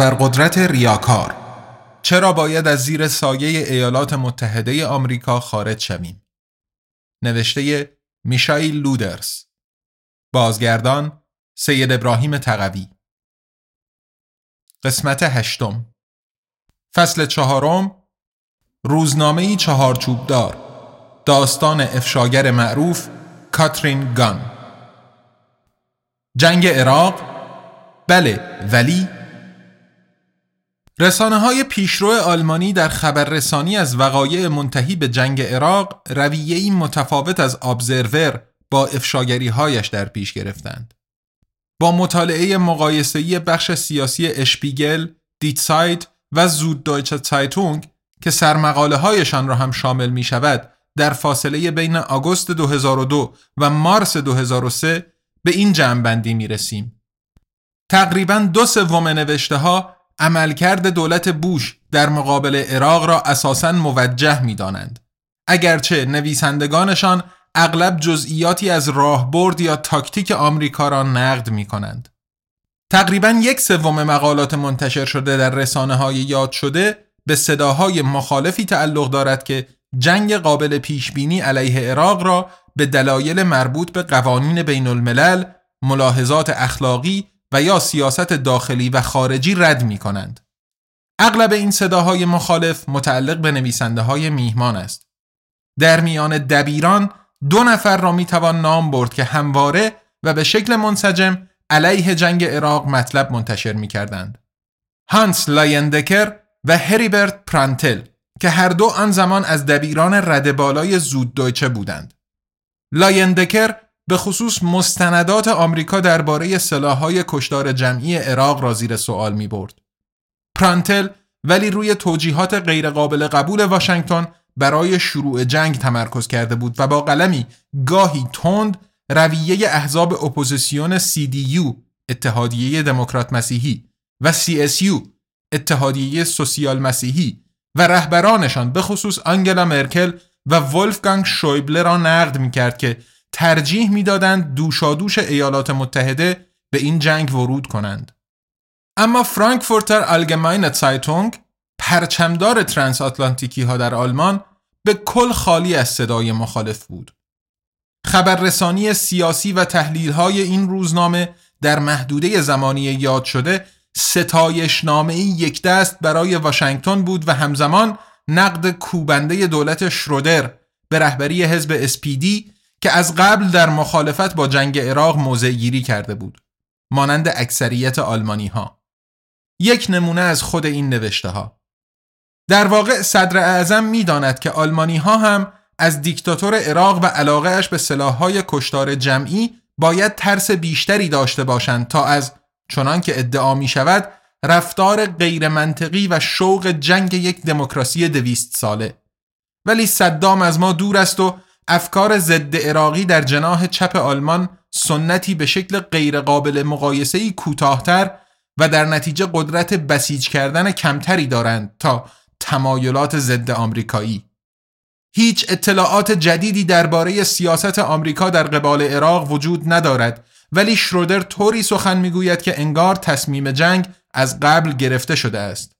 ابرقدرت ریاکار. چرا باید از زیر سایه ایالات متحده آمریکا خارج شویم؟ نوشته میشایل لودرز. بازگردان سید ابراهیم تقوی. قسمت هشتم. فصل چهارم. روزنامه چهارچوب دار داستان افشاگر معروف کاترین گان. جنگ عراق. بله ولی رسانه های پیشرو آلمانی در خبررسانی از وقایع منتهی به جنگ عراق رویه‌ای متفاوت از ابزرور با افشاگری هایش در پیش گرفتند. با مطالعه مقایسه‌ای بخش سیاسی اشپیگل، دی تسایت و زوددویچه تسایتونگ که سرمقاله هایشان را هم شامل می شود در فاصله بین آگوست 2002 و مارس 2003 به این جمعبندی می رسیم. تقریبا دو سوم نوشته ها عملکرد دولت بوش در مقابل عراق را اساساً موجه می دانند. اگرچه نویسندگانشان اغلب جزئیاتی از راهبرد یا تاکتیک آمریکا را نقد می کنند. تقریبا یک سوم مقالات منتشر شده در رسانه های یاد شده به صداهای مخالفی تعلق دارد که جنگ قابل پیش بینی علیه عراق را به دلایل مربوط به قوانین بین الملل، ملاحظات اخلاقی و یا سیاست داخلی و خارجی رد می کنند. اغلب این صداهای مخالف متعلق به نویسنده های میهمان است. در میان دبیران دو نفر را می توان نام برد که همواره و به شکل منسجم علیه جنگ عراق مطلب منتشر می کردند. هانس لایندکر و هریبرت پرانتل که هر دو آن زمان از دبیران رده بالای زوددویچه بودند. لایندکر به خصوص مستندات آمریکا درباره سلاحهای کشتار جمعی عراق را زیر سوال می برد. پرانتل ولی روی توجیهات غیرقابل قبول واشنگتن برای شروع جنگ تمرکز کرده بود و با قلمی گاهی تند رویه احزاب اپوزیسیون CDU اتحادیه دموکرات مسیحی و CSU اتحادیه سوسیال مسیحی و رهبرانشان به خصوص آنگلا مرکل و ولفگانگ شویبله را نقد می کرد که ترجیح می‌دادند دوشادوش ایالات متحده به این جنگ ورود کنند. اما فرانکفورتر آلگماین سایتونگ پرچمدار ترانس آتلانتیکی ها در آلمان به کل خالی از صدای مخالف بود. خبررسانی سیاسی و تحلیل های این روزنامه در محدوده زمانی یاد شده ستایش نامه یک دست برای واشنگتن بود و همزمان نقد کوبنده دولت شرودر به رهبری حزب اسپیدی که از قبل در مخالفت با جنگ عراق موضع گیری کرده بود مانند اکثریت آلمانی ها یک نمونه از خود این نوشته ها در واقع صدر اعظم می داند که آلمانی ها هم از دیکتاتور عراق و علاقه اش به های کشتار جمعی باید ترس بیشتری داشته باشند تا از چنان که ادعا می شود رفتار غیر منطقی و شوق جنگ یک دموکراسی دویست ساله. ولی صدام از ما دور است و افکار ضد عراقی در جناح چپ آلمان سنتی به شکل غیرقابل مقایسه کوتاهتر و در نتیجه قدرت بسیج کردن کمتری دارند تا تمایلات ضد آمریکایی. هیچ اطلاعات جدیدی درباره سیاست آمریکا در قبال عراق وجود ندارد ولی شرودر طوری سخن می‌گوید که انگار تصمیم جنگ از قبل گرفته شده است.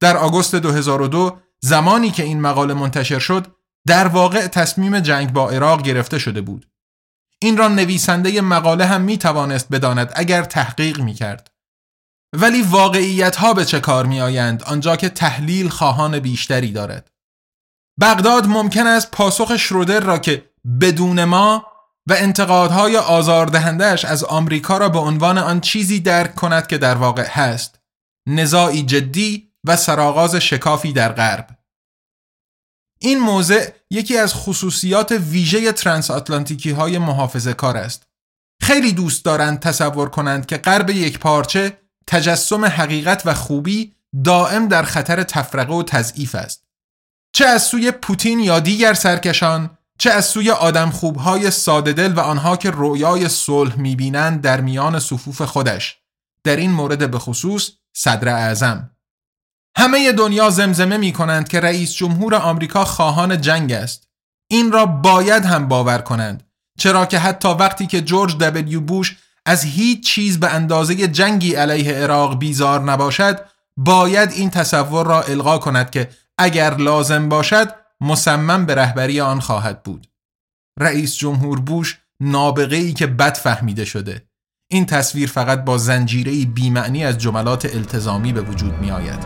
در آگوست 2002 زمانی که این مقاله منتشر شد در واقع تصمیم جنگ با عراق گرفته شده بود. این را نویسنده مقاله هم می توانست بداند اگر تحقیق می کرد. ولی واقعیت ها به چه کار می آیند آنجا که تحلیل خواهان بیشتری دارد. بغداد ممکن است پاسخ شرودر را که بدون ما و انتقادهای آزاردهندهش از آمریکا را به عنوان آن چیزی درک کند که در واقع هست. نزاعی جدی و سرآغاز شکافی در غرب. این موضع یکی از خصوصیات ویژه ترانس آتلانتیکی های محافظه کار است. خیلی دوست دارند تصور کنند که غرب یک پارچه تجسم حقیقت و خوبی دائم در خطر تفرقه و تضعیف است. چه از سوی پوتین یا دیگر سرکشان چه از سوی آدم خوبهای ساده دل و آنها که رویای صلح می‌بینند در میان صفوف خودش. در این مورد به خصوص صدر اعظم. همه دنیا زمزمه می کنند که رئیس جمهور آمریکا خواهان جنگ است. این را باید هم باور کنند. چرا که حتی وقتی که جورج دبلیو بوش از هیچ چیز به اندازه جنگی علیه عراق بیزار نباشد باید این تصور را القا کند که اگر لازم باشد مصمم به رهبری آن خواهد بود. رئیس جمهور بوش نابغه ای که بد فهمیده شده. این تصویر فقط با زنجیره بیمعنی از جملات التزامی به وجود می آید.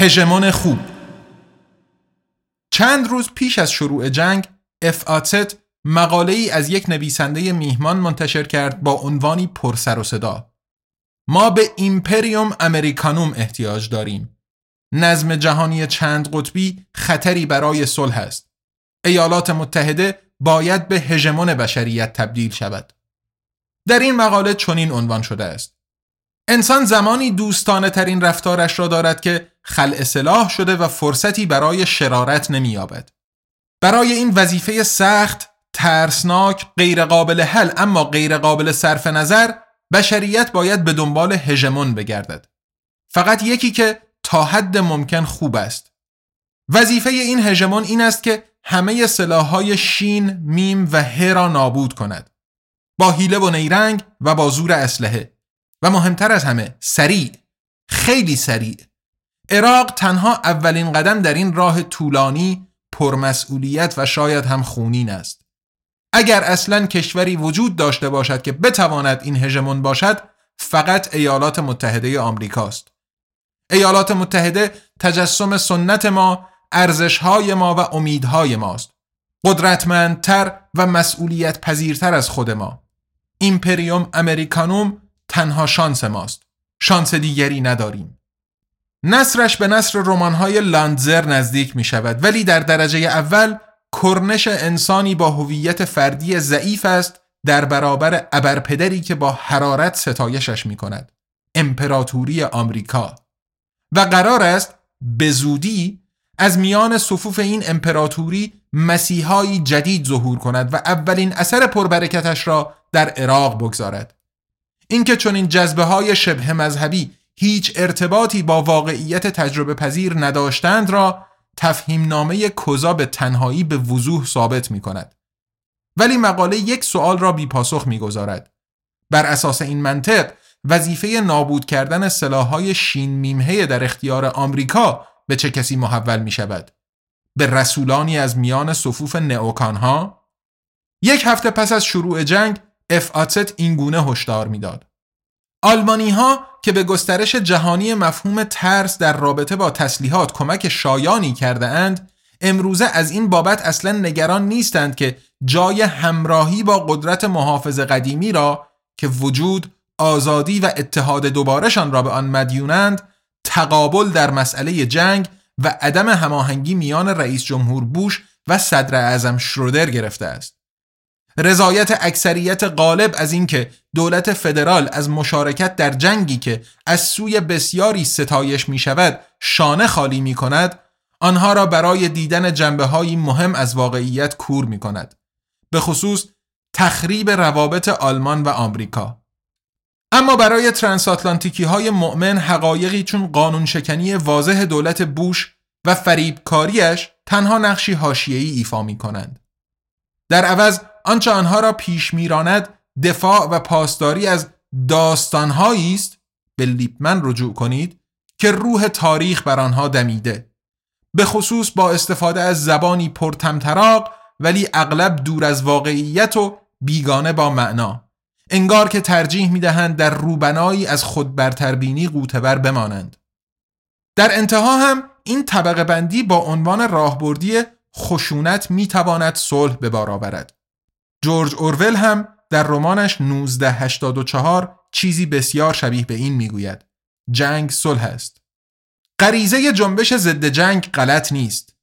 هژمون خوب. چند روز پیش از شروع جنگ آتت مقاله ای از یک نویسنده میهمان منتشر کرد با عنوانی پرسر و صدا. ما به ایمپریوم امریکانوم احتیاج داریم. نظم جهانی چند قطبی خطری برای صلح است. ایالات متحده باید به هژمون بشریت تبدیل شود. در این مقاله چنین عنوان شده است. انسان زمانی دوستانه ترین رفتارش را دارد که خلع سلاح شده و فرصتی برای شرارت نمییابد. برای این وظیفه سخت، ترسناک، غیرقابل حل اما غیرقابل صرف نظر بشریت باید به دنبال هژمون بگردد. فقط یکی که تا حد ممکن خوب است. وظیفه این هژمون این است که همه سلاحهای شین، میم و ه را نابود کند. با حیله و نیرنگ و با زور اسلحه و مهمتر از همه سریع خیلی سریع عراق تنها اولین قدم در این راه طولانی پرمسئولیت و شاید هم خونین است. اگر اصلا کشوری وجود داشته باشد که بتواند این هژمون باشد فقط ایالات متحده آمریکاست. ایالات متحده تجسم سنت ما ارزشهای ما و امیدهای ماست. قدرتمندتر و مسئولیت پذیرتر از خود ما. ایمپریوم امریکانوم تنها شانس ماست. شانس دیگری نداریم. نصرش به نصر رمان‌های لاندزر نزدیک می شود ولی در درجه اول کرنش انسانی با هویت فردی ضعیف است در برابر ابرپدری که با حرارت ستایشش می کند امپراتوری آمریکا. و قرار است به زودی از میان صفوف این امپراتوری مسیحایی جدید ظهور کند و اولین اثر پربرکتش را در عراق بگذارد. اینکه چون این جذبه های شبه مذهبی هیچ ارتباطی با واقعیت تجربه پذیر نداشتند را تفهیم نامه کزا به تنهایی به وضوح ثابت می کند. ولی مقاله یک سوال را بی پاسخ می گذارد. بر اساس این منطق وظیفه نابود کردن سلاحهای شین میمهه در اختیار آمریکا به چه کسی محول می شود؟ به رسولانی از میان صفوف نئوکانها؟ یک هفته پس از شروع جنگ افاتت این گونه هشدار می‌داد. آلمانی ها که به گسترش جهانی مفهوم ترس در رابطه با تسلیحات کمک شایانی کرده اند امروزه از این بابت اصلا نگران نیستند که جای همراهی با قدرت محافظ قدیمی را که وجود آزادی و اتحاد دوبارهشان را به آن مدیونند تقابل در مسئله جنگ و عدم هماهنگی میان رئیس جمهور بوش و صدر اعظم شرودر گرفته است. رضایت اکثریت غالب از اینکه دولت فدرال از مشارکت در جنگی که از سوی بسیاری ستایش می شود شانه خالی می کند آنها را برای دیدن جنبه های مهم از واقعیت کور می کند. به خصوص تخریب روابط آلمان و آمریکا. اما برای ترانساتلانتیکی های مؤمن حقایقی چون قانون شکنی واضح دولت بوش و فریبکاریش تنها نقشی حاشیه‌ای ایفا می کنند. در عوض آنچه آنها را پیش میراند دفاع و پاسداری از داستانهایی است. به لیپمن رجوع کنید که روح تاریخ بر آنها دمیده. به خصوص با استفاده از زبانی پرتمطراق ولی اغلب دور از واقعیت و بیگانه با معنا. انگار که ترجیح می‌دهند در روبنایی از خود برتربینی قوتبر بمانند. در انتها هم این طبقه بندی با عنوان راهبردی خشونت می‌تواند صلح به بار آورد. جورج اورول هم در رمانش 1984 چیزی بسیار شبیه به این می‌گوید. جنگ صلح است. غریزه جنبش ضد جنگ غلط نیست.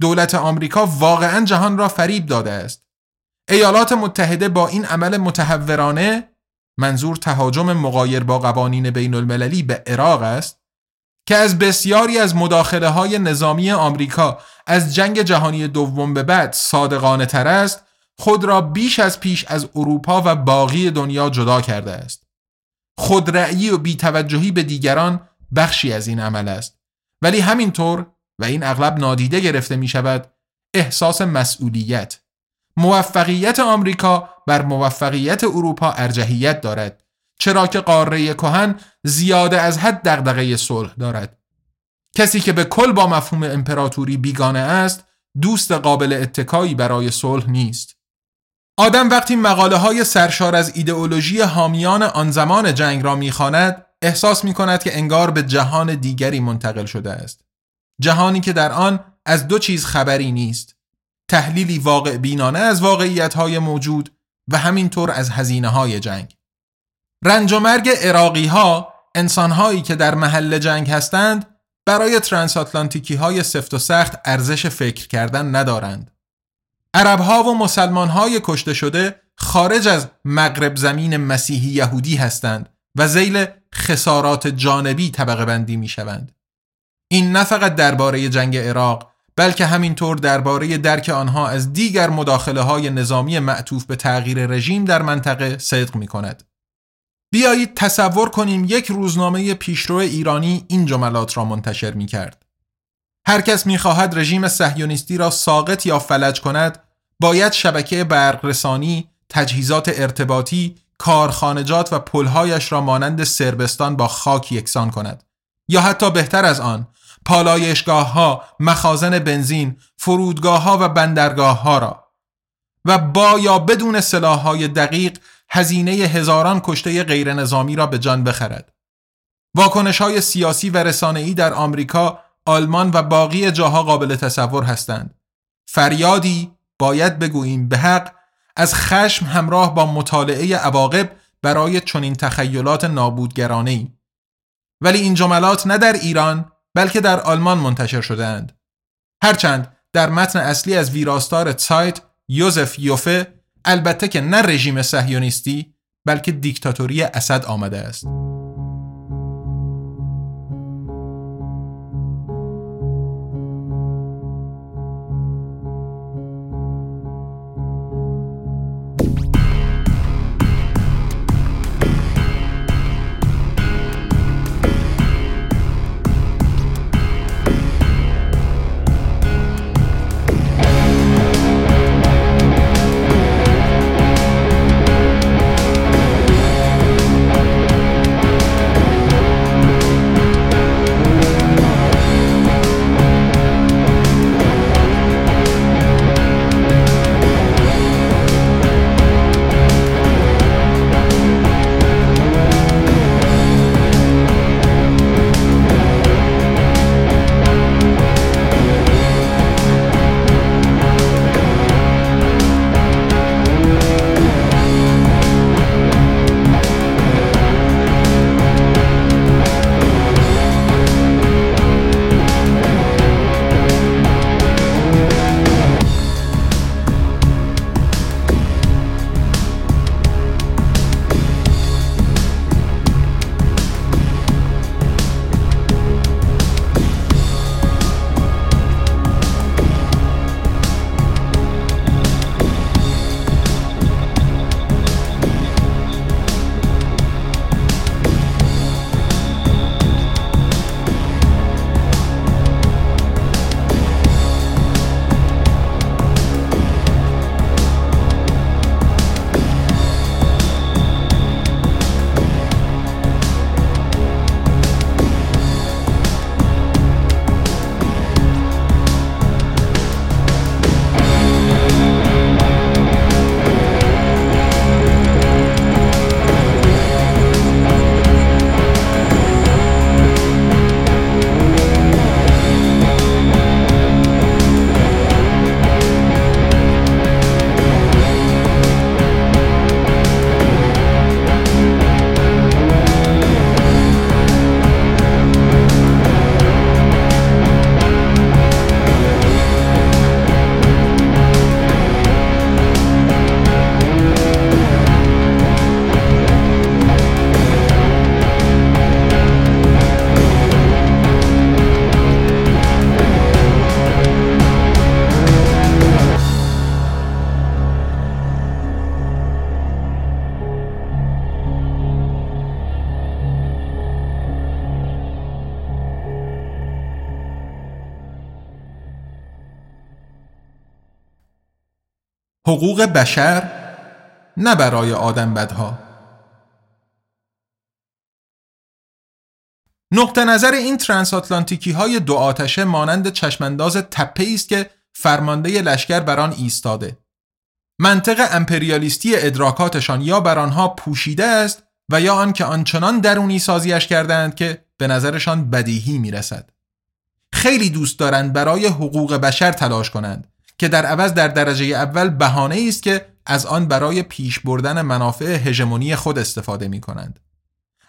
دولت آمریکا واقعا جهان را فریب داده است. ایالات متحده با این عمل متحورانه منظور تهاجم مقایر با قوانین بین المللی به عراق است که از بسیاری از مداخله های نظامی آمریکا از جنگ جهانی دوم به بعد صادقانه تر است خود را بیش از پیش از اروپا و باقی دنیا جدا کرده است. خودرأیی و بیتوجهی به دیگران بخشی از این عمل است. ولی همینطور و این اغلب نادیده گرفته می شود احساس مسئولیت. موفقیت آمریکا بر موفقیت اروپا ارجحیت دارد چرا که قاره کهن زیاده از حد دغدغه صلح دارد. کسی که به کل با مفهوم امپراتوری بیگانه است دوست قابل اتکایی برای صلح نیست. آدم وقتی مقاله های سرشار از ایدئولوژی حامیان آن زمان جنگ را می‌خواند احساس می کند که انگار به جهان دیگری منتقل شده است. جهانی که در آن از دو چیز خبری نیست. تحلیلی واقع بینانه از واقعیت های موجود و همینطور از هزینه های جنگ. رنج و مرگ اراقی ها انسان هایی که در محل جنگ هستند برای ترانساتلانتیکی های سفت و سخت ارزش فکر کردن ندارند. عرب ها و مسلمان های کشته شده خارج از مغرب زمین مسیحی یهودی هستند و زیل خسارات جانبی طبقه بندی می شوند. این نه فقط درباره جنگ عراق بلکه همینطور درباره درک آنها از دیگر مداخله های نظامی معطوف به تغییر رژیم در منطقه صدق می کند. بیایید تصور کنیم یک روزنامه پیشرو ایرانی این جملات را منتشر می کرد. هر کس می خواهد رژیم صهیونیستی را ساقط یا فلج کند باید شبکه برق رسانی، تجهیزات ارتباطی، کارخانجات و پلهایش را مانند سربستان با خاک یکسان کند یا حتی بهتر از آن پالایشگاه ها، مخازن بنزین، فرودگاه ها و بندرگاه ها را و با یا بدون سلاح های دقیق هزینه هزاران کشته غیر نظامی را به جان بخرد. واکنش های سیاسی و رسانه‌ای در آمریکا، آلمان و باقی جاها قابل تصور هستند. فریادی باید بگوییم به حق از خشم همراه با مطالعه عواقب برای چنین تخیلات نابودگرانه ای. ولی این جملات نه در ایران بلکه در آلمان منتشر شده اند. هرچند در متن اصلی از ویراستار سایت یوزف یوفه البته که نه رژیم صهیونیستی بلکه دیکتاتوری اسد آمده است. حقوق بشر نه برای آدم بدها. نقطه نظر این ترانس آتلانتیکی های دو آتشه مانند چشمانداز تپه است که فرمانده لشکر بر آن ایستاده. منطق امپریالیستی ادراکاتشان یا بر آنها پوشیده است و یا آنکه آنچنان درونی سازیش کردند که به نظرشان بدیهی می‌رسد. خیلی دوست دارند برای حقوق بشر تلاش کنند. که در عوض در درجه اول بهانه است که از آن برای پیش بردن منافع هژمونی خود استفاده می کنند.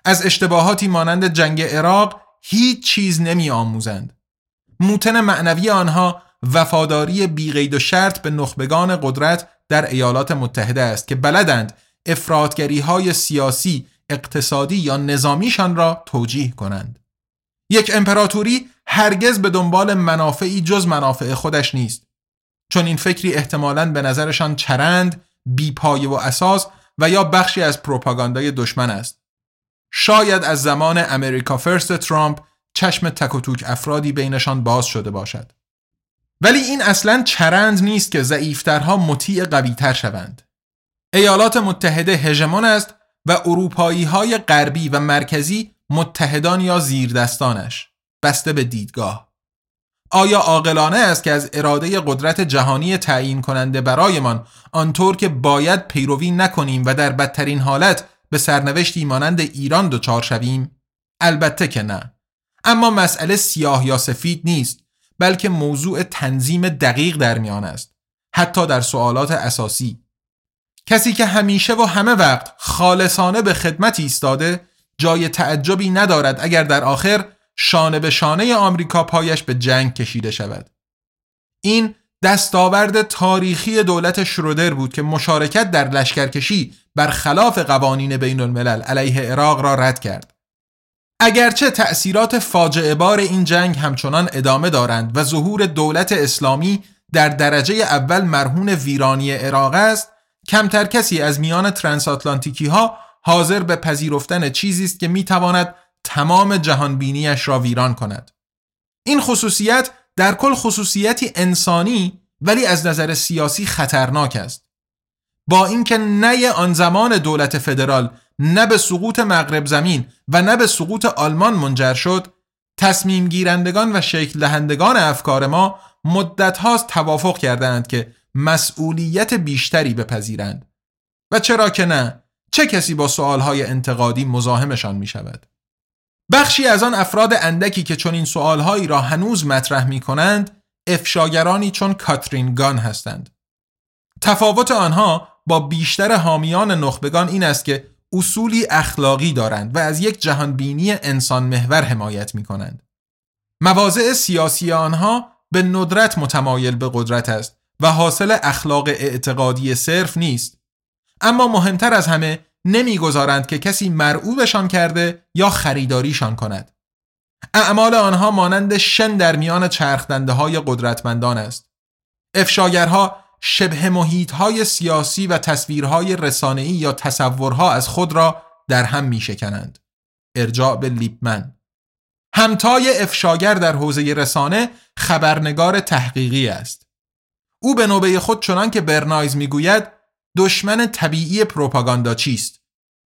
از اشتباهاتی مانند جنگ عراق هیچ چیز نمی آموزند. موتن معنوی آنها وفاداری بیقید و شرط به نخبگان قدرت در ایالات متحده است که بلدند افرادگری های سیاسی، اقتصادی یا نظامیشان را توجیه کنند. یک امپراتوری هرگز به دنبال منافعی جز منافع خودش نیست. چون این فکری احتمالاً به نظرشان چرند، بیپایه و اساس و یا بخشی از پروپاگاندای دشمن است. شاید از زمان امریکا فرست ترامپ چشم تک و افرادی بینشان باز شده باشد. ولی این اصلا چرند نیست که ضعیفترها مطیع قویتر شوند. ایالات متحده هژمون است و اروپایی های غربی و مرکزی متحدان یا زیردستانش بسته به دیدگاه. آیا عاقلانه است که از اراده قدرت جهانی تعیین کننده برایمان آنطور که باید پیروی نکنیم و در بدترین حالت به سرنوشتی مانند ایران دچار شویم؟ البته که نه. اما مسئله سیاه یا سفید نیست بلکه موضوع تنظیم دقیق در میان است. حتی در سوالات اساسی. کسی که همیشه و همه وقت خالصانه به خدمت ایستاده جای تعجبی ندارد اگر در آخر شانه به شانه آمریکا پایش به جنگ کشیده شود. این دستاورد تاریخی دولت شرودر بود که مشارکت در لشکرکشی خلاف قوانین بین الملل علیه عراق را رد کرد. اگرچه تأثیرات فاجعه بار این جنگ همچنان ادامه دارند و ظهور دولت اسلامی در درجه اول مرهون ویرانی عراق است، کمتر کسی از میان ترانس ها حاضر به پذیرفتن چیزی است که می‌تواند تمام جهانبینیش را ویران کند. این خصوصیت در کل خصوصیتی انسانی ولی از نظر سیاسی خطرناک است. با اینکه نه آن زمان دولت فدرال نه به سقوط مغرب زمین و نه به سقوط آلمان منجر شد تصمیم گیرندگان و شکل دهندگان افکار ما مدت هاست توافق کردند که مسئولیت بیشتری بپذیرند و چرا که نه چه کسی با سوالهای انتقادی مزاحمشان می شود بخشی از آن افراد اندکی که چون این سوالهایی را هنوز مطرح می کنند افشاگرانی چون کاترین گان هستند تفاوت آنها با بیشتر حامیان نخبگان این است که اصولی اخلاقی دارند و از یک جهانبینی انسان محور حمایت می کنند. مواضع سیاسی آنها به ندرت متمایل به قدرت است و حاصل اخلاق اعتقادی صرف نیست. اما مهمتر از همه نمی‌گذارند که کسی مرعوبشان کرده یا خریداریشان کند. اعمال آنها مانند شن در میان چرخدنده های قدرتمندان است. افشاگرها شبه محیط های سیاسی و تصویرهای رسانه‌ای یا تصورها از خود را در هم می شکنند. ارجاع به لیپمن همتای افشاگر در حوزه رسانه خبرنگار تحقیقی است. او به نوبه خود چنان که برنایز می‌گوید دشمن طبیعی پروپاگاندا چیست؟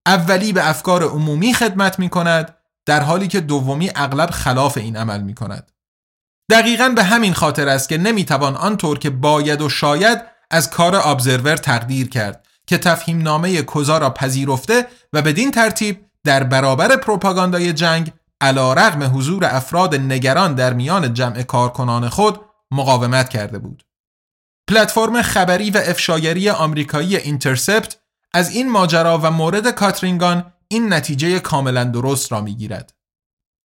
اولی به افکار عمومی خدمت می کند در حالی که دومی اغلب خلاف این عمل می کند. دقیقا به همین خاطر است که نمی‌توان آنطور که باید و شاید از کار ابزرور تقدیر کرد که تفهیم نامه کزا را پذیرفته و بدین ترتیب در برابر پروپاگاندای جنگ علا رغم حضور افراد نگران در میان جمع کارکنان خود مقاومت کرده بود. پلتفرم خبری و افشاگری آمریکایی اینترسپت از این ماجرا و مورد کاترینگان این نتیجه کاملا درست را می‌گیرد.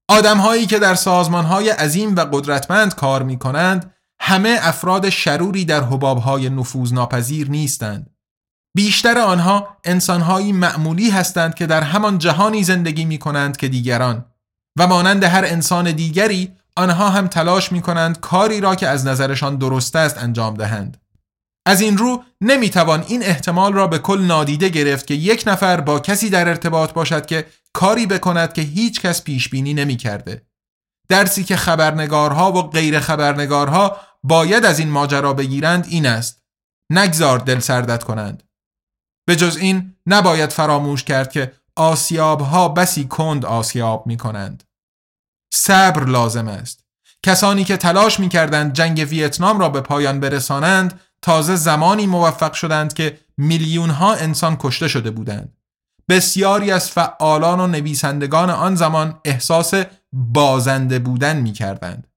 آدمهایی که در سازمانهای عظیم و قدرتمند کار می کنند همه افراد شروری در حبابهای نفوذ ناپذیر نیستند. بیشتر آنها انسانهایی معمولی هستند که در همان جهانی زندگی می کنند که دیگران و مانند هر انسان دیگری آنها هم تلاش می کنند کاری را که از نظرشان درست است انجام دهند. از این رو نمی‌توان این احتمال را به کل نادیده گرفت که یک نفر با کسی در ارتباط باشد که کاری بکند که هیچ کس پیش بینی نمی کرده. درسی که خبرنگارها و غیر خبرنگارها باید از این ماجرا بگیرند این است. نگذار دل سردت کنند به جز این نباید فراموش کرد که آسیاب ها بسی کند آسیاب می کنند صبر لازم است کسانی که تلاش می کردند جنگ ویتنام را به پایان برسانند تازه زمانی موفق شدند که میلیون ها انسان کشته شده بودند بسیاری از فعالان و نویسندگان آن زمان احساس بازنده بودن می کردند.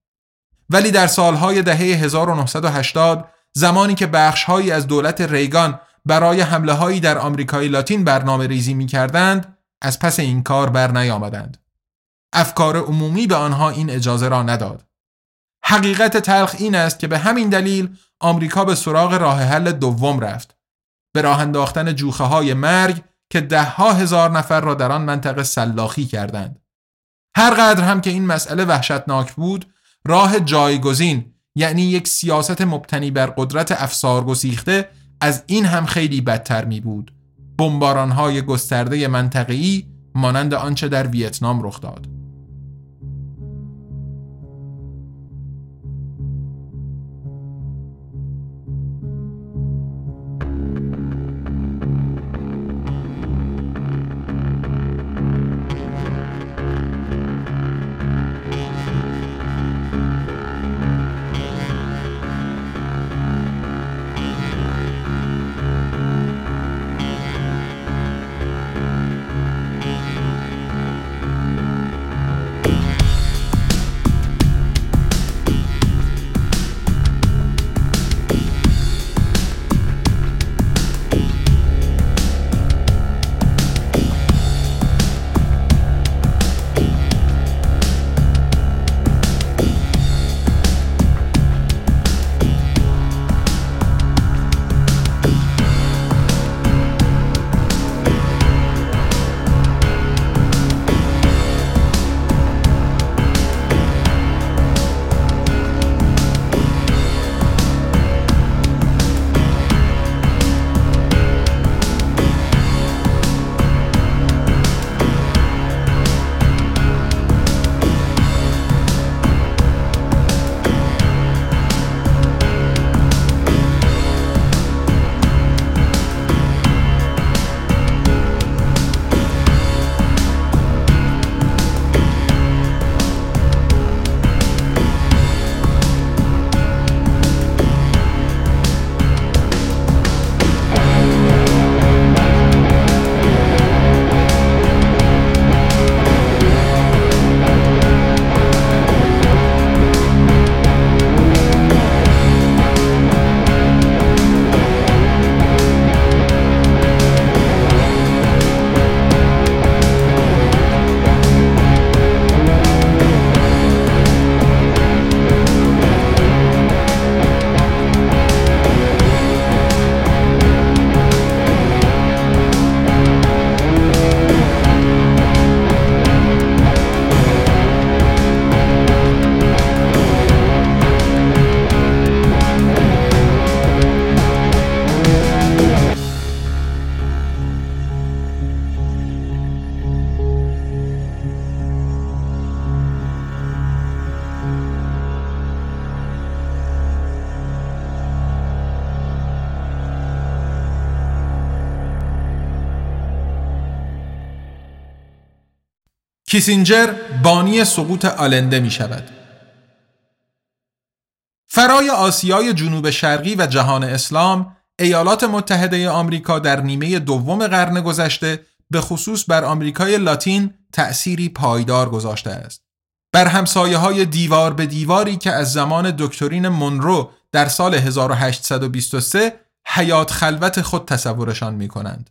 ولی در سالهای دهه 1980 زمانی که بخشهایی از دولت ریگان برای حمله هایی در آمریکای لاتین برنامه ریزی می کردند از پس این کار بر نیامدند. افکار عمومی به آنها این اجازه را نداد. حقیقت تلخ این است که به همین دلیل آمریکا به سراغ راه حل دوم رفت. به راه انداختن جوخه های مرگ که ده ها هزار نفر را در آن منطقه سلاخی کردند. هر قدر هم که این مسئله وحشتناک بود، راه جایگزین یعنی یک سیاست مبتنی بر قدرت افسار گسیخته از این هم خیلی بدتر می بود. های گسترده منطقه‌ای مانند آنچه در ویتنام رخ داد. کیسینجر بانی سقوط آلنده می شود. فرای آسیای جنوب شرقی و جهان اسلام ایالات متحده آمریکا در نیمه دوم قرن گذشته به خصوص بر آمریکای لاتین تأثیری پایدار گذاشته است. بر همسایه های دیوار به دیواری که از زمان دکترین مونرو در سال 1823 حیات خلوت خود تصورشان می کنند.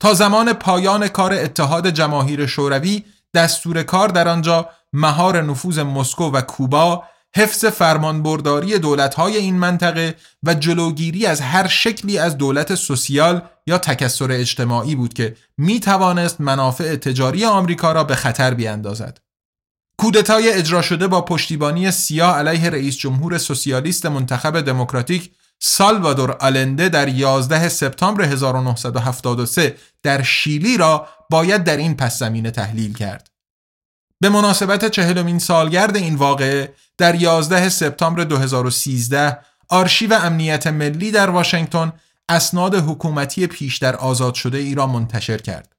تا زمان پایان کار اتحاد جماهیر شوروی دستور کار در آنجا مهار نفوذ مسکو و کوبا حفظ فرمانبرداری دولت‌های این منطقه و جلوگیری از هر شکلی از دولت سوسیال یا تکسر اجتماعی بود که می توانست منافع تجاری آمریکا را به خطر بیاندازد. کودتای اجرا شده با پشتیبانی سیاه علیه رئیس جمهور سوسیالیست منتخب دموکراتیک سالوادور آلنده در 11 سپتامبر 1973 در شیلی را باید در این پس زمینه تحلیل کرد. به مناسبت چهلمین سالگرد این واقعه در 11 سپتامبر 2013 آرشیو امنیت ملی در واشنگتن اسناد حکومتی پیش در آزاد شده ای را منتشر کرد.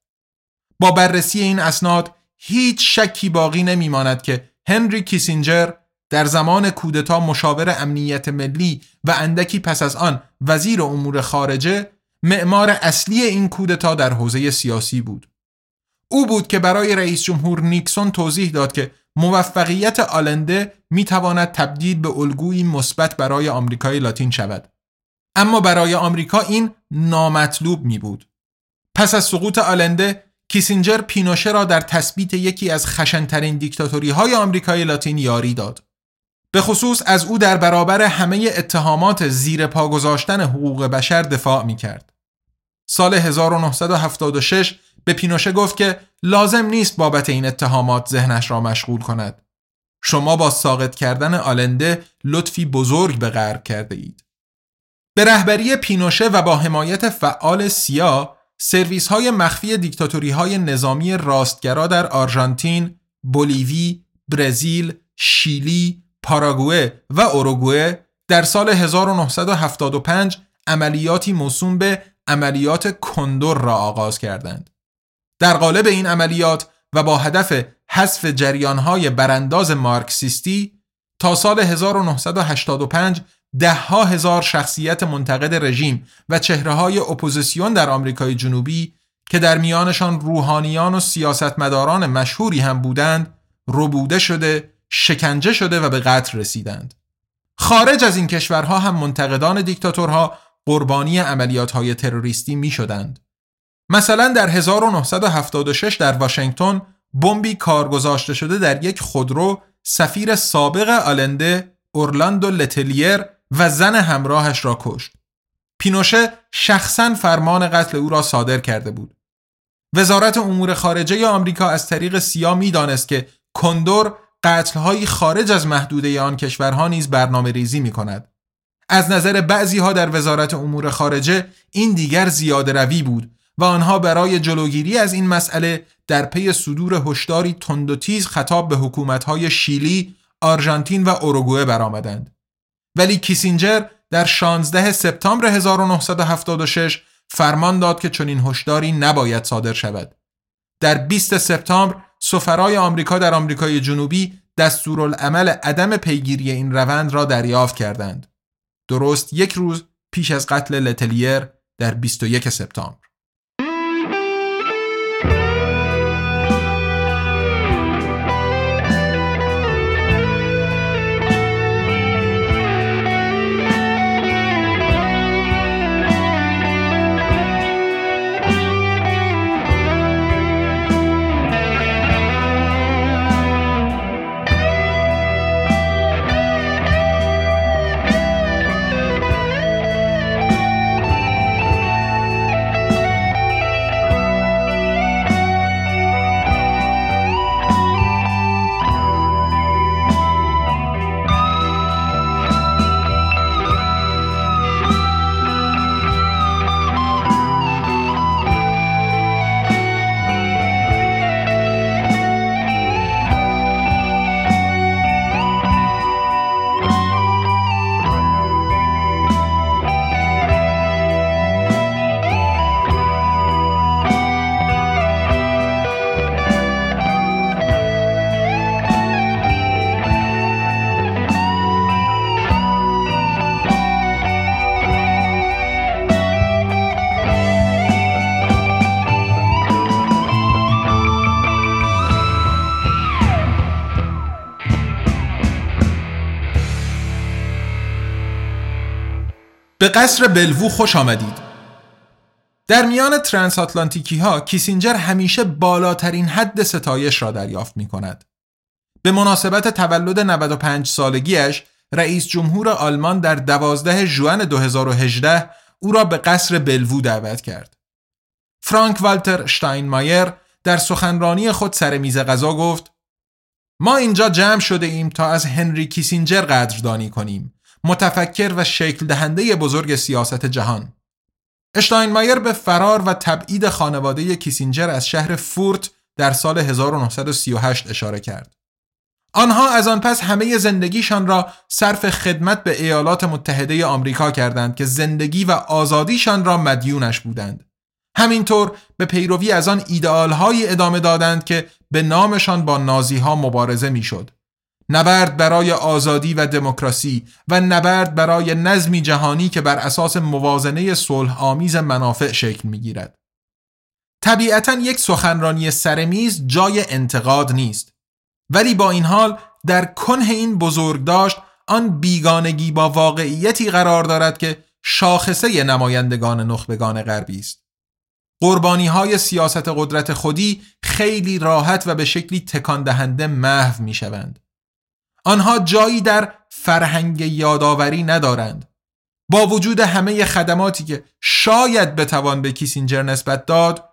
با بررسی این اسناد هیچ شکی باقی نمیماند که هنری کیسینجر در زمان کودتا مشاور امنیت ملی و اندکی پس از آن وزیر امور خارجه معمار اصلی این کودتا در حوزه سیاسی بود. او بود که برای رئیس جمهور نیکسون توضیح داد که موفقیت آلنده می تواند تبدیل به الگویی مثبت برای آمریکای لاتین شود. اما برای آمریکا این نامطلوب می بود. پس از سقوط آلنده کیسینجر پینوشه را در تثبیت یکی از خشنترین دیکتاتوری های آمریکای لاتین یاری داد. به خصوص از او در برابر همه اتهامات زیر پا گذاشتن حقوق بشر دفاع می کرد. سال 1976 به پینوشه گفت که لازم نیست بابت این اتهامات ذهنش را مشغول کند. شما با ساقط کردن آلنده لطفی بزرگ به غرب کرده اید. به رهبری پینوشه و با حمایت فعال سیا سرویس های مخفی دیکتاتوری های نظامی راستگرا در آرژانتین، بولیوی، برزیل، شیلی، پاراگوئه و اوروگوئه در سال 1975 عملیاتی موسوم به عملیات کندور را آغاز کردند. در قالب این عملیات و با هدف حذف جریانهای برانداز مارکسیستی تا سال 1985 ها هزار شخصیت منتقد رژیم و چهره های اپوزیسیون در آمریکای جنوبی که در میانشان روحانیان و سیاستمداران مشهوری هم بودند ربوده شده، شکنجه شده و به قتل رسیدند. خارج از این کشورها هم منتقدان دیکتاتورها قربانی عملیات های تروریستی می شدند. مثلا در 1976 در واشنگتن بمبی کارگذاشته شده در یک خودرو سفیر سابق آلنده اورلاندو لتلیر و زن همراهش را کشت. پینوشه شخصا فرمان قتل او را صادر کرده بود. وزارت امور خارجه آمریکا از طریق سیا می‌دانست که کندور قتلهایی خارج از محدوده آن کشورها نیز برنامه ریزی می کند. از نظر بعضی ها در وزارت امور خارجه این دیگر زیاده روی بود و آنها برای جلوگیری از این مسئله در پی صدور هشداری تند و تیز خطاب به حکومت‌های شیلی، آرژانتین و اوروگوئه برآمدند. ولی کیسینجر در 16 سپتامبر 1976 فرمان داد که چنین هشداری نباید صادر شود. در 20 سپتامبر سفرای آمریکا در آمریکای جنوبی دستورالعمل عدم پیگیری این روند را دریافت کردند. درست یک روز پیش از قتل لتلیر در 21 سپتامبر. قصر بلوو خوش آمدید. در میان ترانس آتلانتیکی ها کیسینجر همیشه بالاترین حد ستایش را دریافت می کند. به مناسبت تولد 95 سالگیش رئیس جمهور آلمان در 12 ژوئن 2018 او را به قصر بلوو دعوت کرد. فرانک والتر شتاینمایر در سخنرانی خود سر میز غذا گفت ما اینجا جمع شده ایم تا از هنری کیسینجر قدردانی کنیم متفکر و شکل دهنده بزرگ سیاست جهان اشتاینمایر به فرار و تبعید خانواده کیسینجر از شهر فورت در سال 1938 اشاره کرد. آنها از آن پس همه زندگیشان را صرف خدمت به ایالات متحده آمریکا کردند که زندگی و آزادیشان را مدیونش بودند. همینطور به پیروی از آن ایدئالهایی ادامه دادند که به نامشان با نازی ها مبارزه می‌شد. نبرد برای آزادی و دموکراسی و نبرد برای نظمی جهانی که بر اساس موازنه صلح آمیز منافع شکل می‌گیرد. طبیعتا یک سخنرانی سرمیز جای انتقاد نیست ولی با این حال در کنه این بزرگ داشت آن بیگانگی با واقعیتی قرار دارد که شاخصه نمایندگان نخبگان غربی است. قربانی های سیاست قدرت خودی خیلی راحت و به شکلی تکان دهنده محو می شوند. آنها جایی در فرهنگ یادآوری ندارند. با وجود همه خدماتی که شاید بتوان به کیسینجر نسبت داد،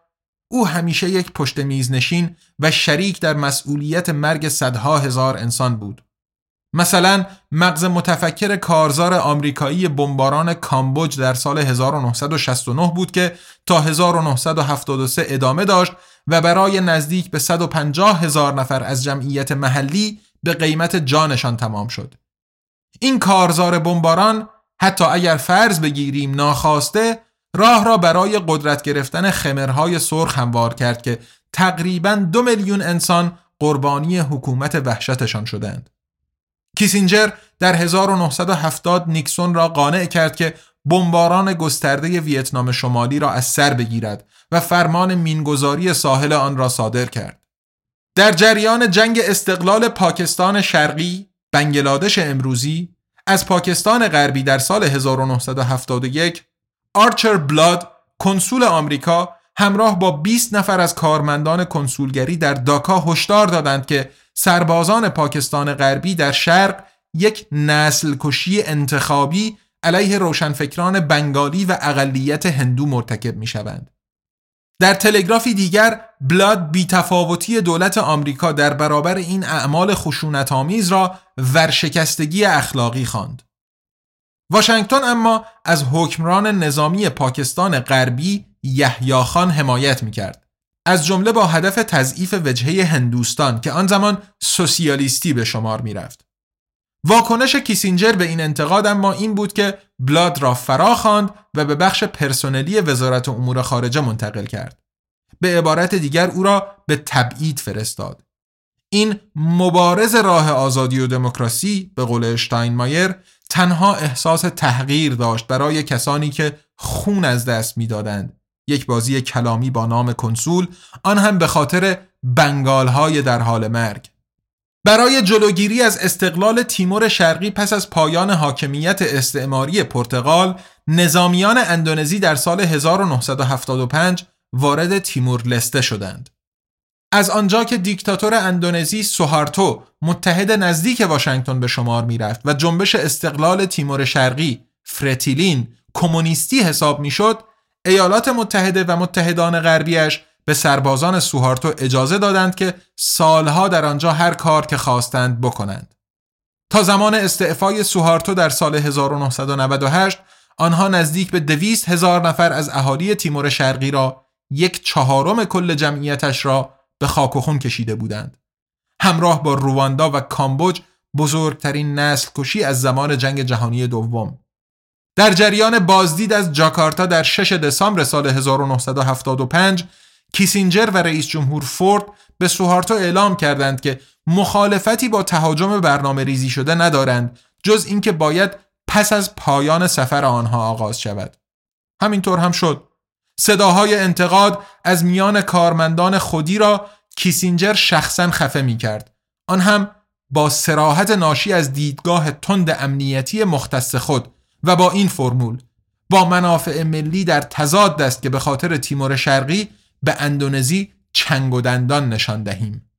او همیشه یک پشت میز نشین و شریک در مسئولیت مرگ صدها هزار انسان بود. مثلا مغز متفکر کارزار آمریکایی بمباران کامبوج در سال 1969 بود که تا 1973 ادامه داشت و برای نزدیک به 150 هزار نفر از جمعیت محلی به قیمت جانشان تمام شد. این کارزار بمباران حتی اگر فرض بگیریم ناخواسته راه را برای قدرت گرفتن خمرهای سرخ هموار کرد که تقریبا دو میلیون انسان قربانی حکومت وحشتشان شدند. کیسینجر در 1970 نیکسون را قانع کرد که بمباران گسترده ویتنام شمالی را از سر بگیرد و فرمان مینگذاری ساحل آن را صادر کرد. در جریان جنگ استقلال پاکستان شرقی، بنگلادش امروزی، از پاکستان غربی در سال 1971 آرچر بلاد کنسول آمریکا همراه با 20 نفر از کارمندان کنسولگری در داکا هشدار دادند که سربازان پاکستان غربی در شرق یک نسل کشی انتخابی علیه روشنفکران بنگالی و اقلیت هندو مرتکب می شوند. در تلگرافی دیگر بلاد بیتفاوتی دولت آمریکا در برابر این اعمال خشونت آمیز را ورشکستگی اخلاقی خواند. واشنگتن اما از حکمران نظامی پاکستان غربی یحیی خان حمایت می‌کرد. از جمله با هدف تضعیف وجهه هندوستان که آن زمان سوسیالیستی به شمار می‌رفت. واکنش کیسینجر به این انتقاد اما این بود که بلاد را فرا خواند و به بخش پرسنلی وزارت امور خارجه منتقل کرد. به عبارت دیگر او را به تبعید فرستاد. این مبارز راه آزادی و دموکراسی به قول اشتاینمایر تنها احساس تحقیر داشت برای کسانی که خون از دست می‌دادند. یک بازی کلامی با نام کنسول آن هم به خاطر بنگال های در حال مرگ. برای جلوگیری از استقلال تیمور شرقی پس از پایان حاکمیت استعماری پرتغال نظامیان اندونزی در سال 1975 وارد تیمور لسته شدند. از آنجا که دیکتاتور اندونزی سوهارتو متحد نزدیک واشنگتن به شمار می‌رفت و جنبش استقلال تیمور شرقی فرتیلین کمونیستی حساب می‌شد ایالات متحده و متحدان غربیش به سربازان سوهارتو اجازه دادند که سالها در آنجا هر کار که خواستند بکنند. تا زمان استعفای سوهارتو در سال 1998 آنها نزدیک به دویست هزار نفر از اهالی تیمور شرقی را یک چهارم کل جمعیتش را به خاک و خون کشیده بودند. همراه با رواندا و کامبوج بزرگترین نسل کشی از زمان جنگ جهانی دوم. در جریان بازدید از جاکارتا در 6 دسامبر سال 1975 کیسینجر و رئیس جمهور فورد به سوهارتو اعلام کردند که مخالفتی با تهاجم برنامه ریزی شده ندارند جز اینکه باید پس از پایان سفر آنها آغاز شود. همینطور هم شد. صداهای انتقاد از میان کارمندان خودی را کیسینجر شخصا خفه می کرد. آن هم با سراحت ناشی از دیدگاه تند امنیتی مختص خود و با این فرمول با منافع ملی در تضاد است که به خاطر تیمور شرقی به اندونزی چنگ و دندان نشان دهیم.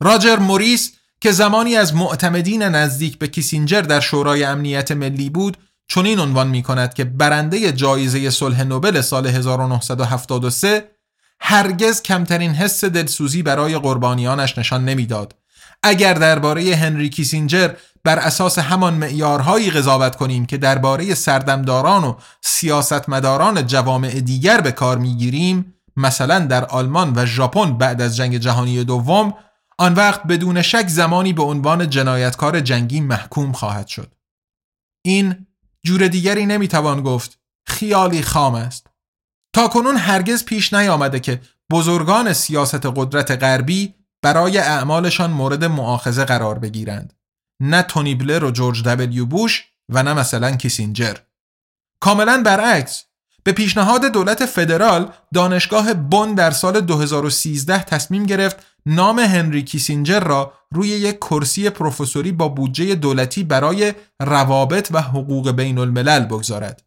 راجر موریس که زمانی از معتمدین نزدیک به کیسینجر در شورای امنیت ملی بود چنین عنوان می کند که برنده جایزه صلح نوبل سال 1973 هرگز کمترین حس دلسوزی برای قربانیانش نشان نمی‌داد. اگر درباره هنری کیسینجر بر اساس همان معیارهایی قضاوت کنیم که درباره سردمداران و سیاستمداران جوامع دیگر به کار می‌گیریم مثلا در آلمان و ژاپن بعد از جنگ جهانی دوم آن وقت بدون شک زمانی به عنوان جنایتکار جنگی محکوم خواهد شد. این جور دیگری نمی‌توان گفت خیالی خام است. تا کنون هرگز پیش نیامده که بزرگان سیاست قدرت غربی برای اعمالشان مورد معاخزه قرار بگیرند. نه تونی بلر و جورج دبلیو بوش و نه مثلا کیسینجر. کاملا برعکس به پیشنهاد دولت فدرال دانشگاه بن در سال 2013 تصمیم گرفت نام هنری کیسینجر را روی یک کرسی پروفسوری با بودجه دولتی برای روابط و حقوق بین الملل بگذارد.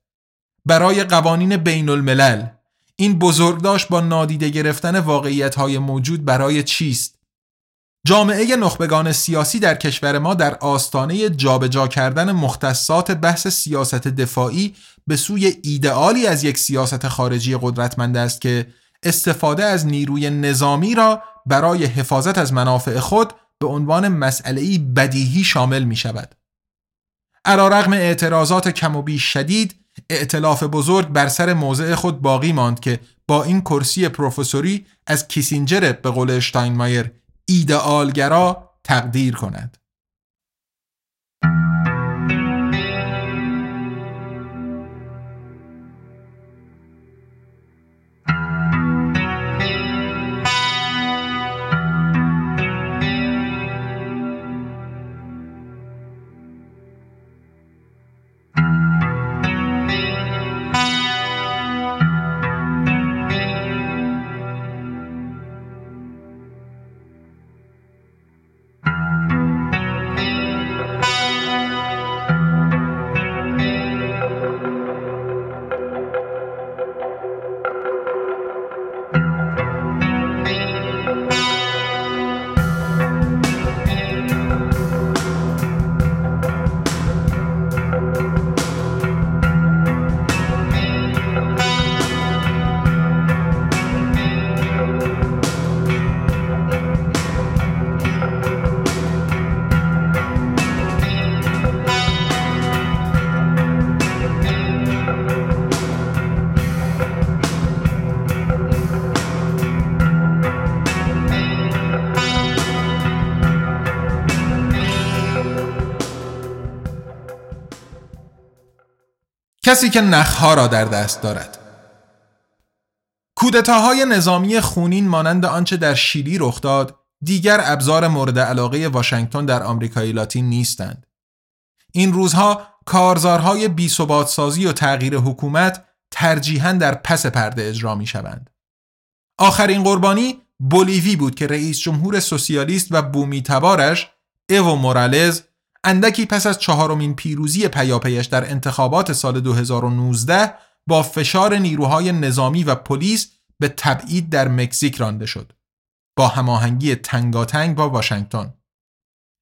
برای قوانین بین الملل این بزرگداشت با نادیده گرفتن واقعیت های موجود برای چیست؟ جامعه نخبگان سیاسی در کشور ما در آستانه جابجا کردن مختصات بحث سیاست دفاعی به سوی ایدئالی از یک سیاست خارجی قدرتمند است که استفاده از نیروی نظامی را برای حفاظت از منافع خود به عنوان مسئله بدیهی شامل می شود. رغم اعتراضات کم و بیش شدید اعتلاف بزرگ بر سر موضع خود باقی ماند که با این کرسی پروفسوری از کیسینجر به قول اشتاینمایر ایدئالگرا تقدیر کند. کسی که نخها را در دست دارد کودتاهای نظامی خونین مانند آنچه در شیلی رخ داد دیگر ابزار مورد علاقه واشنگتن در آمریکای لاتین نیستند این روزها کارزارهای بی سازی و تغییر حکومت ترجیحاً در پس پرده اجرا می شوند. آخرین قربانی بولیوی بود که رئیس جمهور سوسیالیست و بومی تبارش ایو مورالز اندکی پس از چهارمین پیروزی پیاپیش در انتخابات سال 2019 با فشار نیروهای نظامی و پلیس به تبعید در مکزیک رانده شد. با هماهنگی تنگاتنگ با واشنگتن.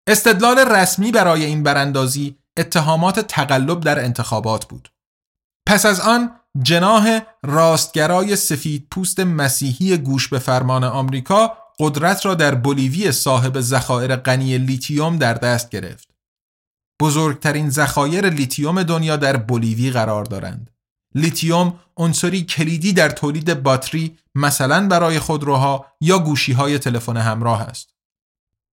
استدلال رسمی برای این براندازی اتهامات تقلب در انتخابات بود. پس از آن جناه راستگرای سفید پوست مسیحی گوش به فرمان آمریکا قدرت را در بولیوی صاحب ذخایر غنی لیتیوم در دست گرفت. بزرگترین ذخایر لیتیوم دنیا در بولیوی قرار دارند. لیتیوم عنصری کلیدی در تولید باتری مثلا برای خودروها یا گوشیهای تلفن همراه است.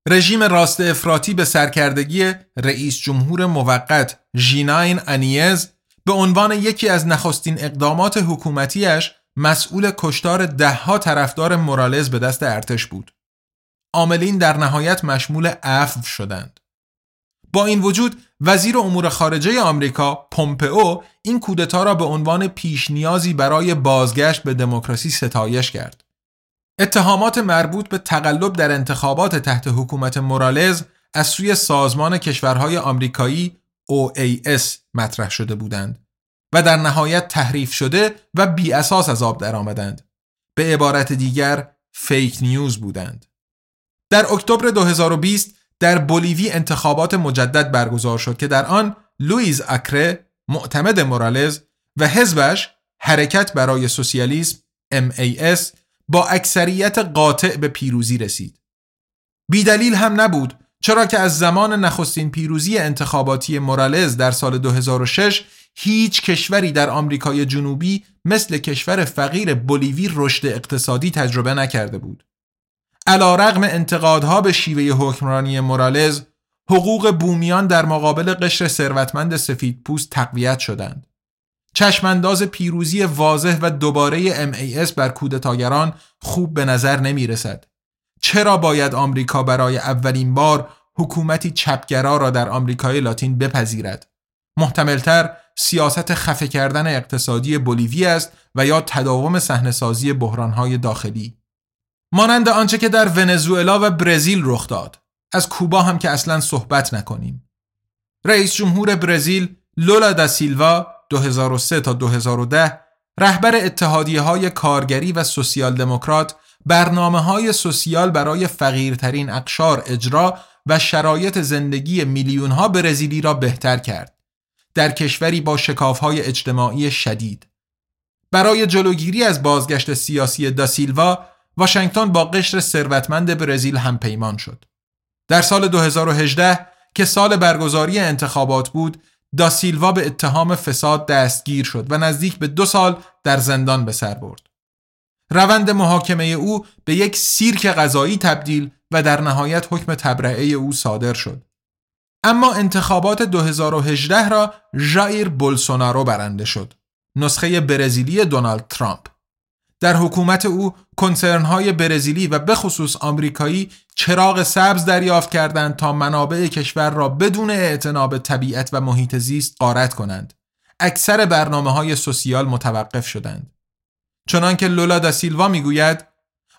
رژیم راست افراطی به سرکردگی رئیس جمهور موقت ژانین آنیز به عنوان یکی از نخستین اقدامات حکومتیش مسئول کشتار دهها طرفدار مورالز به دست ارتش بود. عاملین در نهایت مشمول عفو شدند. با این وجود وزیر امور خارجه آمریکا پومپئو این کودتا را به عنوان پیش نیازی برای بازگشت به دموکراسی ستایش کرد. اتهامات مربوط به تقلب در انتخابات تحت حکومت مورالز از سوی سازمان کشورهای آمریکایی OAS مطرح شده بودند و در نهایت تحریف شده و بی اساس از آب درآمدند. به عبارت دیگر فیک نیوز بودند. در اکتبر 2020 در بولیوی انتخابات مجدد برگزار شد که در آن لوئیز اکره معتمد مورالز و حزبش حرکت برای سوسیالیسم MAS با اکثریت قاطع به پیروزی رسید. بیدلیل هم نبود چرا که از زمان نخستین پیروزی انتخاباتی مورالز در سال 2006 هیچ کشوری در آمریکای جنوبی مثل کشور فقیر بولیوی رشد اقتصادی تجربه نکرده بود. علا رغم انتقادها به شیوه حکمرانی مورالز حقوق بومیان در مقابل قشر ثروتمند سفید پوست تقویت شدند. چشمانداز پیروزی واضح و دوباره MAS بر کودتاگران خوب به نظر نمی رسد. چرا باید آمریکا برای اولین بار حکومتی چپگرا را در آمریکای لاتین بپذیرد؟ محتملتر سیاست خفه کردن اقتصادی بولیوی است و یا تداوم صحنه‌سازی بحرانهای داخلی. مانند آنچه که در ونزوئلا و برزیل رخ داد. از کوبا هم که اصلا صحبت نکنیم. رئیس جمهور برزیل لولا دا سیلوا 2003 تا 2010 رهبر اتحادیه های کارگری و سوسیال دموکرات برنامه های سوسیال برای فقیرترین اقشار اجرا و شرایط زندگی میلیون ها برزیلی را بهتر کرد. در کشوری با شکاف های اجتماعی شدید. برای جلوگیری از بازگشت سیاسی دا سیلوا، واشنگتن با قشر ثروتمند برزیل هم پیمان شد. در سال 2018 که سال برگزاری انتخابات بود دا سیلوا به اتهام فساد دستگیر شد و نزدیک به دو سال در زندان به سر برد. روند محاکمه او به یک سیرک غذایی تبدیل و در نهایت حکم تبرعه او صادر شد. اما انتخابات 2018 را ژایر بولسونارو برنده شد. نسخه برزیلی دونالد ترامپ. در حکومت او کنسرنهای برزیلی و به خصوص آمریکایی چراغ سبز دریافت کردند تا منابع کشور را بدون اعتناب طبیعت و محیط زیست قارت کنند. اکثر برنامه های سوسیال متوقف شدند. چنانکه لولا دا سیلوا می‌گوید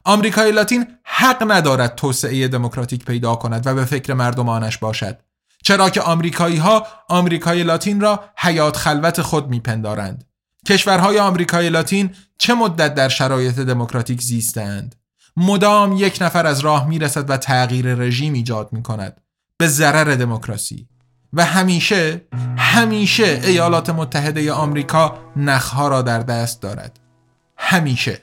آمریکای لاتین حق ندارد توسعه دموکراتیک پیدا کند و به فکر مردمانش باشد چرا که آمریکایی ها آمریکای لاتین را حیات خلوت خود میپندارند کشورهای آمریکای لاتین چه مدت در شرایط دموکراتیک زیستند؟ مدام یک نفر از راه می‌رسد و تغییر رژیم ایجاد می کند به ضرر دموکراسی. و همیشه همیشه ایالات متحده آمریکا نخها را در دست دارد. همیشه.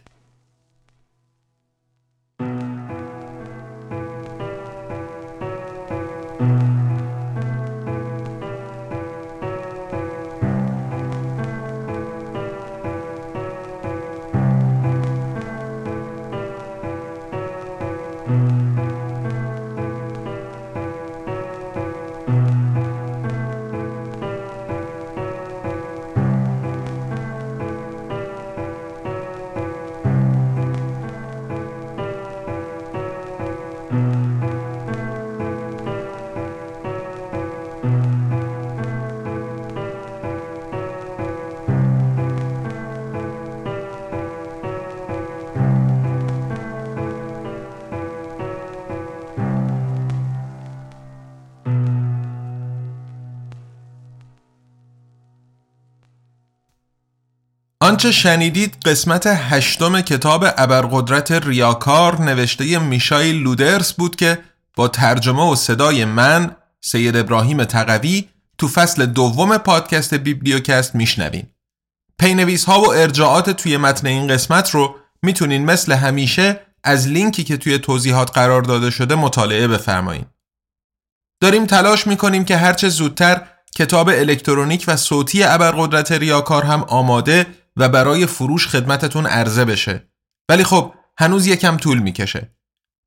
آنچه شنیدید قسمت هشتم کتاب ابرقدرت ریاکار نوشته میشایل لودرس بود که با ترجمه و صدای من سید ابراهیم تقوی تو فصل دوم پادکست بیبلیوکست میشنوین پی‌نویس ها و ارجاعات توی متن این قسمت رو می‌تونین مثل همیشه از لینکی که توی توضیحات قرار داده شده مطالعه بفرمایید. داریم تلاش می‌کنیم که هرچه زودتر کتاب الکترونیک و صوتی ابرقدرت ریاکار هم آماده و برای فروش خدمتتون عرضه بشه ولی خب هنوز یکم طول می‌کشه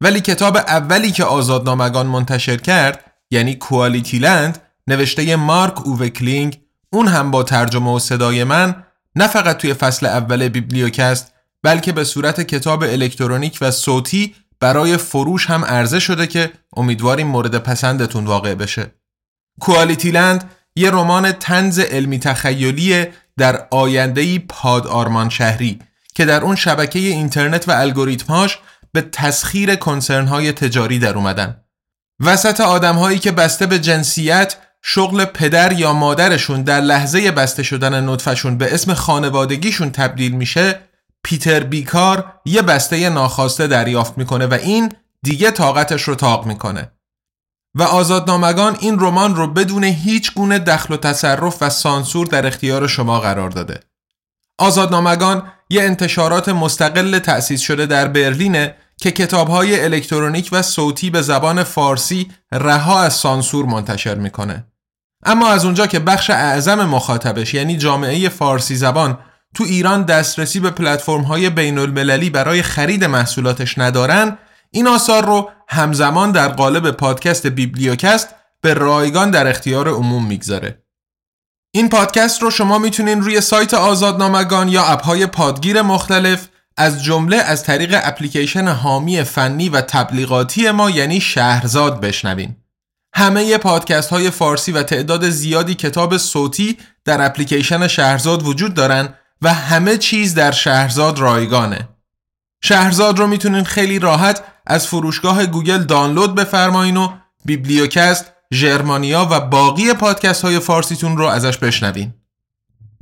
ولی کتاب اولی که آزادنامگان منتشر کرد یعنی QualityLand نوشته مارک اووه کلینگ اون هم با ترجمه و صدای من نه فقط توی فصل اول بیبلیوکست بلکه به صورت کتاب الکترونیک و صوتی برای فروش هم عرضه شده که امیدواریم مورد پسندتون واقع بشه. کوالیتی لند یه رمان تنز علمی تخیلی در آینده پاد آرمان شهری که در اون شبکه اینترنت و الگوریتماش به تسخیر کنسرن های تجاری در اومدن. وسط آدم هایی که بسته به جنسیت شغل پدر یا مادرشون در لحظه بسته شدن نطفشون به اسم خانوادگیشون تبدیل میشه پیتر بیکار یه بسته ناخواسته دریافت می‌کنه و این دیگه طاقتش رو تاق می‌کنه. و آزادنامگان این رمان رو بدون هیچ گونه دخل و تصرف و سانسور در اختیار شما قرار داده. آزادنامگان یه انتشارات مستقل تأسیس شده در برلینه که کتابهای الکترونیک و صوتی به زبان فارسی رها از سانسور منتشر می‌کنه. اما از اونجا که بخش اعظم مخاطبش یعنی جامعه فارسی زبان تو ایران دسترسی به پلتفرم های بین المللی برای خرید محصولاتش ندارن این آثار رو همزمان در قالب پادکست بیبلیوکست به رایگان در اختیار عموم می‌گذاره. این پادکست رو شما می‌تونین روی سایت آزادنامگان یا اپهای پادگیر مختلف از جمله از طریق اپلیکیشن حامی فنی و تبلیغاتی ما یعنی شهرزاد بشنوین. همه پادکست های فارسی و تعداد زیادی کتاب صوتی در اپلیکیشن شهرزاد وجود دارن و همه چیز در شهرزاد رایگانه. شهرزاد رو می‌تونین خیلی راحت از فروشگاه گوگل دانلود بفرمایین و بیبلیوکست، ژرمانیا و باقی پادکست های فارسیتون رو ازش بشنوین.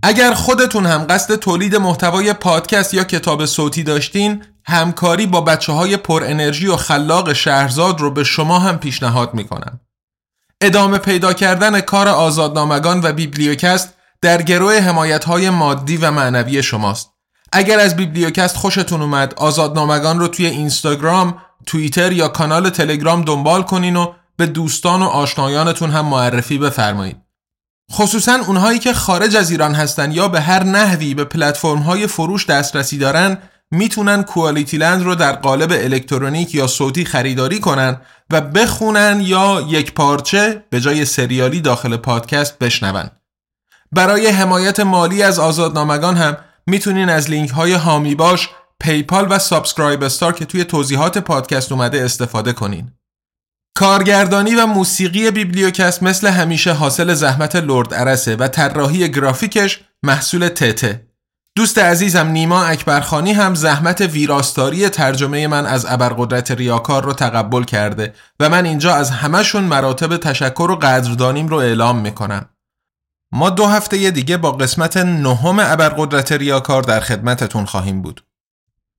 اگر خودتون هم قصد تولید محتوای پادکست یا کتاب صوتی داشتین همکاری با بچه های پر انرژی و خلاق شهرزاد رو به شما هم پیشنهاد می‌کنم ادامه پیدا کردن کار آزادنامگان و بیبلیوکست در گرو حمایت های مادی و معنوی شماست اگر از بیبلیوکست خوشتون اومد آزادنامگان رو توی اینستاگرام، توییتر یا کانال تلگرام دنبال کنین و به دوستان و آشنایانتون هم معرفی بفرمایید خصوصا اونهایی که خارج از ایران هستن یا به هر نحوی به پلتفرم های فروش دسترسی دارن می‌تونن کوالیتی لند رو در قالب الکترونیک یا صوتی خریداری کنن و بخونن یا یک پارچه به جای سریالی داخل پادکست بشنون. برای حمایت مالی از آزادنامگان هم می‌تونین از لینک های حامی باش، PayPal و SubscribeStar که توی توضیحات پادکست اومده استفاده کنین. کارگردانی و موسیقی بیبلیوکست مثل همیشه حاصل زحمت لرد ارسه و طراحی گرافیکش محصول تته. دوست عزیزم نیما اکبرخانی هم زحمت ویراستاری ترجمه من از ابرقدرت ریاکار رو تقبل کرده و من اینجا از همهشون مراتب تشکر و قدردانیم رو اعلام می‌کنم. ما دو هفته دیگه با قسمت نهم ابرقدرت ریاکار در خدمتتون خواهیم بود.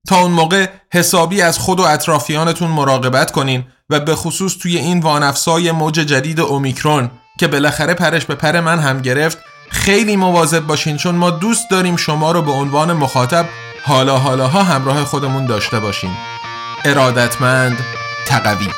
تا اون موقع حسابی از خود و اطرافیانتون مراقبت کنین و به خصوص توی این وانفسای موج جدید اومیکرون که بالاخره پرش به پر من هم گرفت خیلی مواظب باشین چون ما دوست داریم شما رو به عنوان مخاطب حالا حالاها همراه خودمون داشته باشیم ارادتمند تقوی.